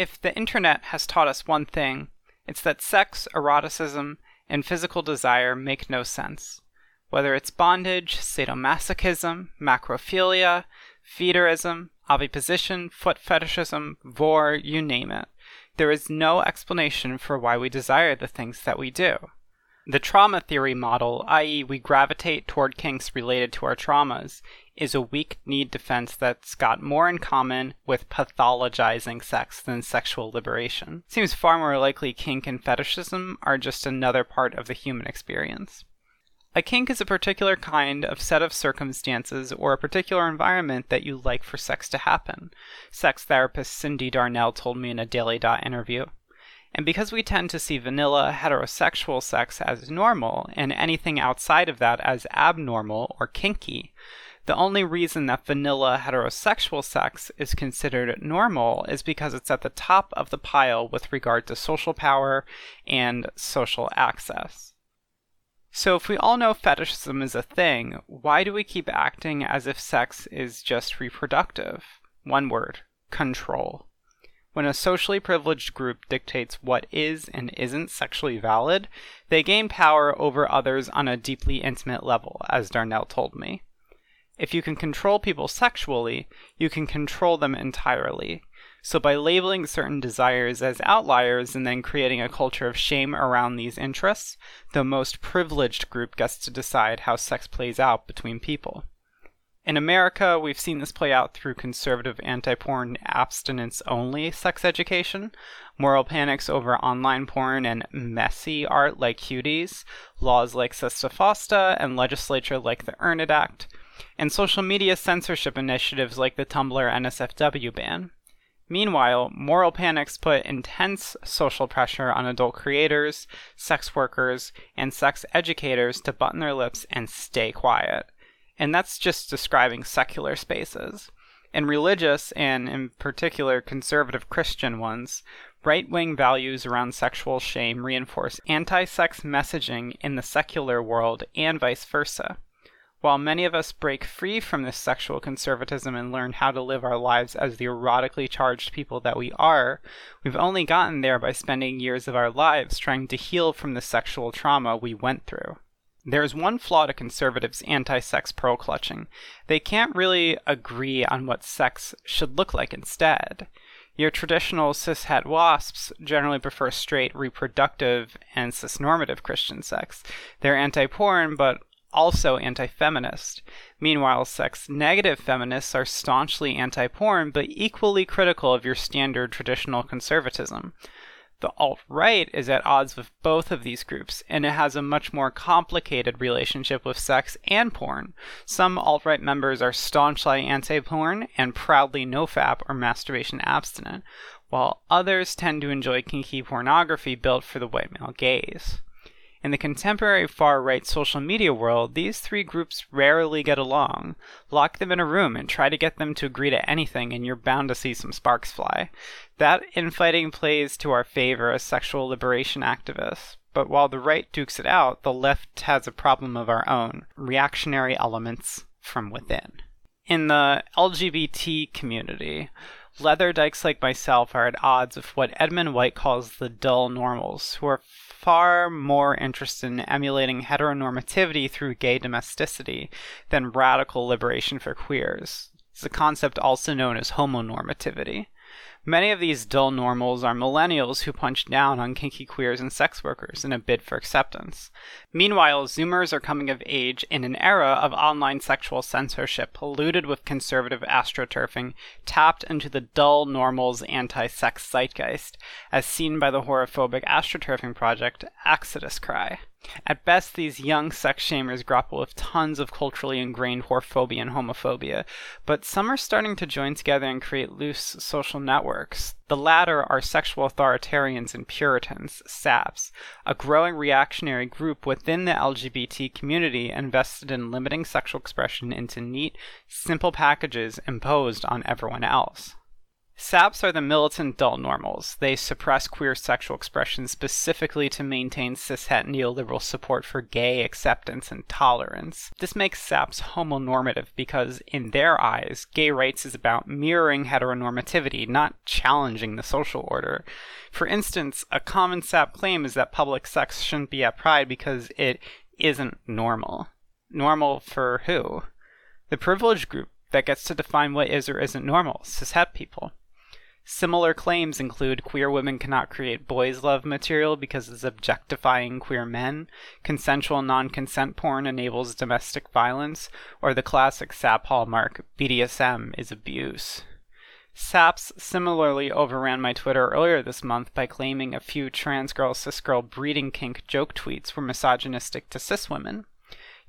If the internet has taught us one thing, it's that sex, eroticism, and physical desire make no sense. Whether it's bondage, sadomasochism, macrophilia, feederism, oviposition, foot fetishism, vor, you name it, there is no explanation for why we desire the things that we do. The trauma theory model, i.e., we gravitate toward kinks related to our traumas, is a weak need defense that's got more in common with pathologizing sex than sexual liberation. Seems far more likely kink and fetishism are just another part of the human experience. A kink is a particular kind of set of circumstances or a particular environment that you like for sex to happen. Sex therapist Cyndi Darnell told me in a Daily Dot interview. And because we tend to see vanilla heterosexual sex as normal and anything outside of that as abnormal or kinky, the only reason that vanilla heterosexual sex is considered normal is because it's at the top of the pile with regard to social power and social access. So, if we all know fetishism is a thing, why do we keep acting as if sex is just reproductive? One word control. When a socially privileged group dictates what is and isn't sexually valid, they gain power over others on a deeply intimate level, as Darnell told me. If you can control people sexually, you can control them entirely. So, by labeling certain desires as outliers and then creating a culture of shame around these interests, the most privileged group gets to decide how sex plays out between people. In America, we've seen this play out through conservative anti porn abstinence only sex education, moral panics over online porn and messy art like cuties, laws like Sesta Fosta, and legislature like the Earn It Act, and social media censorship initiatives like the Tumblr NSFW ban. Meanwhile, moral panics put intense social pressure on adult creators, sex workers, and sex educators to button their lips and stay quiet. And that's just describing secular spaces. In religious, and in particular conservative Christian ones, right wing values around sexual shame reinforce anti sex messaging in the secular world and vice versa. While many of us break free from this sexual conservatism and learn how to live our lives as the erotically charged people that we are, we've only gotten there by spending years of our lives trying to heal from the sexual trauma we went through. There's one flaw to conservatives' anti sex pearl clutching. They can't really agree on what sex should look like instead. Your traditional cishet wasps generally prefer straight, reproductive, and cisnormative Christian sex. They're anti porn, but also anti feminist. Meanwhile, sex negative feminists are staunchly anti porn, but equally critical of your standard traditional conservatism. The alt right is at odds with both of these groups, and it has a much more complicated relationship with sex and porn. Some alt right members are staunchly anti porn and proudly nofap or masturbation abstinent, while others tend to enjoy kinky pornography built for the white male gaze. In the contemporary far right social media world, these three groups rarely get along. Lock them in a room and try to get them to agree to anything, and you're bound to see some sparks fly. That infighting plays to our favor as sexual liberation activists. But while the right dukes it out, the left has a problem of our own reactionary elements from within. In the LGBT community, leather dykes like myself are at odds with what Edmund White calls the dull normals, who are far more interested in emulating heteronormativity through gay domesticity than radical liberation for queers. It's a concept also known as homonormativity. Many of these dull normals are millennials who punch down on kinky queers and sex workers in a bid for acceptance. Meanwhile, Zoomers are coming of age in an era of online sexual censorship polluted with conservative astroturfing, tapped into the dull normals anti sex zeitgeist, as seen by the whorephobic astroturfing project Exodus Cry. At best, these young sex shamers grapple with tons of culturally ingrained whorephobia and homophobia, but some are starting to join together and create loose social networks. The latter are sexual authoritarians and Puritans, SAPs, a growing reactionary group within the LGBT community invested in limiting sexual expression into neat, simple packages imposed on everyone else. SAPs are the militant dull normals. They suppress queer sexual expression specifically to maintain cishet neoliberal support for gay acceptance and tolerance. This makes SAPs homonormative because, in their eyes, gay rights is about mirroring heteronormativity, not challenging the social order. For instance, a common SAP claim is that public sex shouldn't be at Pride because it isn't normal. Normal for who? The privileged group that gets to define what is or isn't normal, cishet people. Similar claims include queer women cannot create boys' love material because it's objectifying queer men, consensual non consent porn enables domestic violence, or the classic SAP hallmark BDSM is abuse. SAPs similarly overran my Twitter earlier this month by claiming a few trans girl cis girl breeding kink joke tweets were misogynistic to cis women.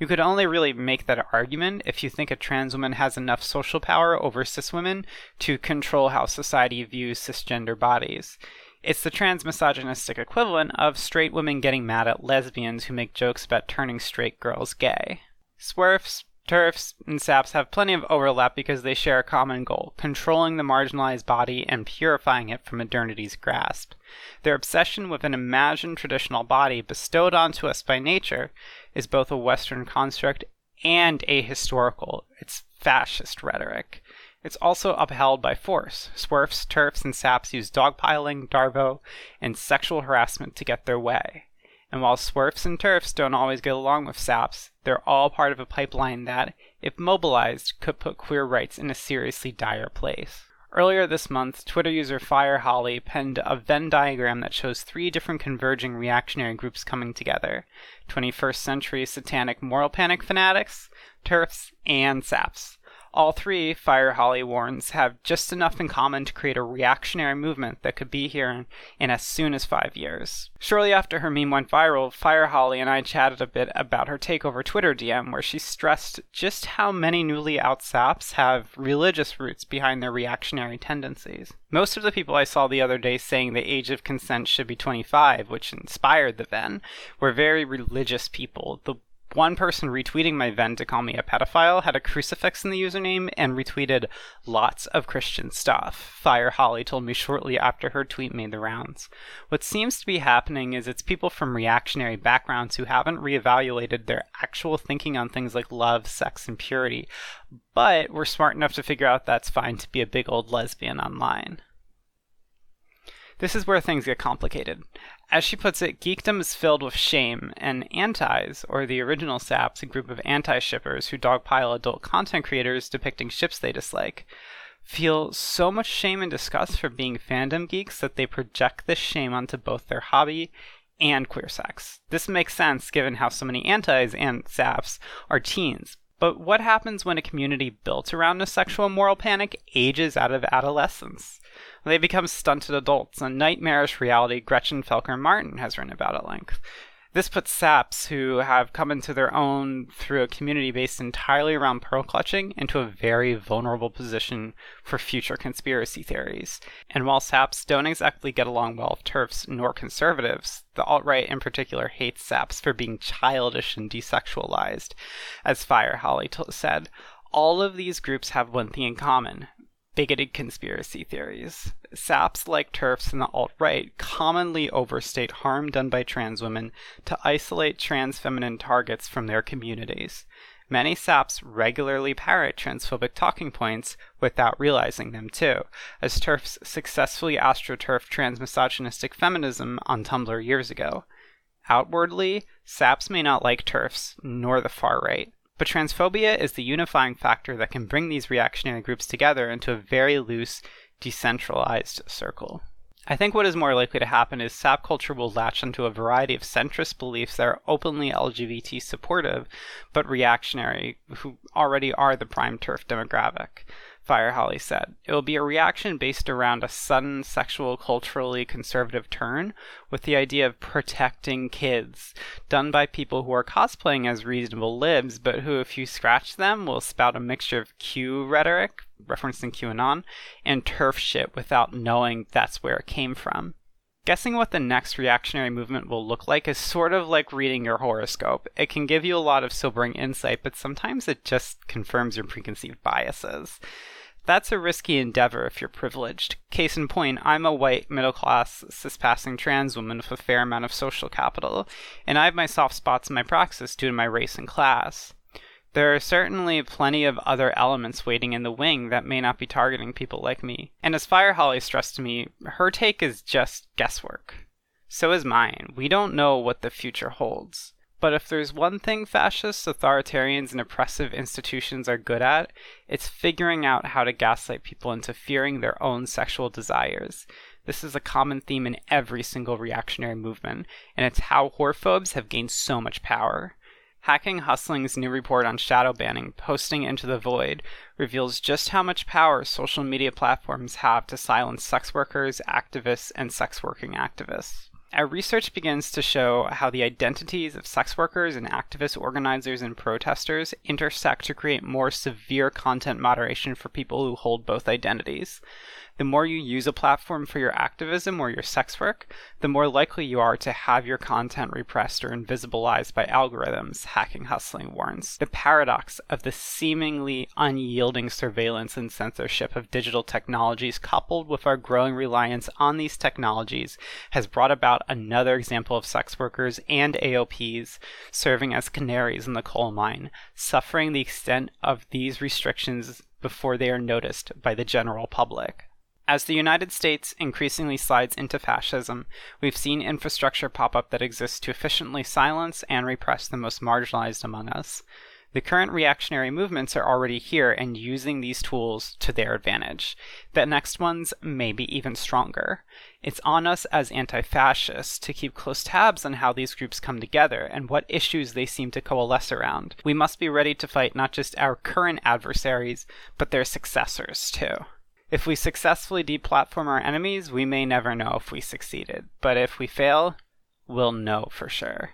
You could only really make that argument if you think a trans woman has enough social power over cis women to control how society views cisgender bodies. It's the trans misogynistic equivalent of straight women getting mad at lesbians who make jokes about turning straight girls gay. Swerfs, TERFs, and SAPs have plenty of overlap because they share a common goal controlling the marginalized body and purifying it from modernity's grasp. Their obsession with an imagined traditional body bestowed onto us by nature is both a Western construct and ahistorical. It's fascist rhetoric. It's also upheld by force. Swerfs, TERFs, and SAPs use dogpiling, Darvo, and sexual harassment to get their way. And while Swerfs and TERFs don't always get along with SAPs, they're all part of a pipeline that, if mobilized, could put queer rights in a seriously dire place. Earlier this month, Twitter user FireHolly penned a Venn diagram that shows three different converging reactionary groups coming together 21st century satanic moral panic fanatics, TERFs, and SAPs. All three, Fire Holly warns, have just enough in common to create a reactionary movement that could be here in, in as soon as five years. Shortly after her meme went viral, Fire Holly and I chatted a bit about her takeover Twitter DM, where she stressed just how many newly out saps have religious roots behind their reactionary tendencies. Most of the people I saw the other day saying the age of consent should be 25, which inspired the Venn, were very religious people. The one person retweeting my Venn to call me a pedophile had a crucifix in the username and retweeted lots of Christian stuff. Fire Holly told me shortly after her tweet made the rounds. What seems to be happening is it's people from reactionary backgrounds who haven't reevaluated their actual thinking on things like love, sex, and purity, but were smart enough to figure out that's fine to be a big old lesbian online. This is where things get complicated. As she puts it, geekdom is filled with shame, and antis, or the original saps, a group of anti shippers who dogpile adult content creators depicting ships they dislike, feel so much shame and disgust for being fandom geeks that they project this shame onto both their hobby and queer sex. This makes sense given how so many antis and saps are teens. But what happens when a community built around a sexual moral panic ages out of adolescence? They become stunted adults, a nightmarish reality Gretchen Felker Martin has written about at length. This puts saps who have come into their own through a community based entirely around pearl clutching into a very vulnerable position for future conspiracy theories. And while saps don't exactly get along well with TERFs nor conservatives, the alt right in particular hates saps for being childish and desexualized. As Fire Holly t- said, all of these groups have one thing in common bigoted conspiracy theories. SAPs, like TERFs and the alt right, commonly overstate harm done by trans women to isolate trans feminine targets from their communities. Many SAPs regularly parrot transphobic talking points without realizing them, too, as TERFs successfully astroturfed transmisogynistic feminism on Tumblr years ago. Outwardly, SAPs may not like TERFs, nor the far right. But transphobia is the unifying factor that can bring these reactionary groups together into a very loose, decentralized circle. I think what is more likely to happen is sap culture will latch onto a variety of centrist beliefs that are openly LGBT supportive, but reactionary, who already are the prime TERF demographic. Fire Holly said. It will be a reaction based around a sudden sexual, culturally conservative turn with the idea of protecting kids, done by people who are cosplaying as reasonable libs, but who, if you scratch them, will spout a mixture of Q rhetoric, referencing QAnon, and TERF shit without knowing that's where it came from. Guessing what the next reactionary movement will look like is sort of like reading your horoscope. It can give you a lot of sobering insight, but sometimes it just confirms your preconceived biases. That's a risky endeavor if you're privileged. Case in point, I'm a white, middle class, cis passing trans woman with a fair amount of social capital, and I have my soft spots in my praxis due to my race and class. There are certainly plenty of other elements waiting in the wing that may not be targeting people like me. And as Fire Holly stressed to me, her take is just guesswork. So is mine. We don't know what the future holds. But if there's one thing fascists, authoritarians, and oppressive institutions are good at, it's figuring out how to gaslight people into fearing their own sexual desires. This is a common theme in every single reactionary movement, and it's how whorephobes have gained so much power. Hacking Hustling's new report on shadow banning, Posting into the Void, reveals just how much power social media platforms have to silence sex workers, activists, and sex working activists. Our research begins to show how the identities of sex workers and activist organizers and protesters intersect to create more severe content moderation for people who hold both identities. The more you use a platform for your activism or your sex work, the more likely you are to have your content repressed or invisibilized by algorithms, hacking hustling warns. The paradox of the seemingly unyielding surveillance and censorship of digital technologies coupled with our growing reliance on these technologies has brought about another example of sex workers and AOPs serving as canaries in the coal mine, suffering the extent of these restrictions before they are noticed by the general public. As the United States increasingly slides into fascism, we've seen infrastructure pop up that exists to efficiently silence and repress the most marginalized among us. The current reactionary movements are already here and using these tools to their advantage. The next ones may be even stronger. It's on us as anti fascists to keep close tabs on how these groups come together and what issues they seem to coalesce around. We must be ready to fight not just our current adversaries, but their successors too. If we successfully deplatform our enemies, we may never know if we succeeded. But if we fail, we'll know for sure.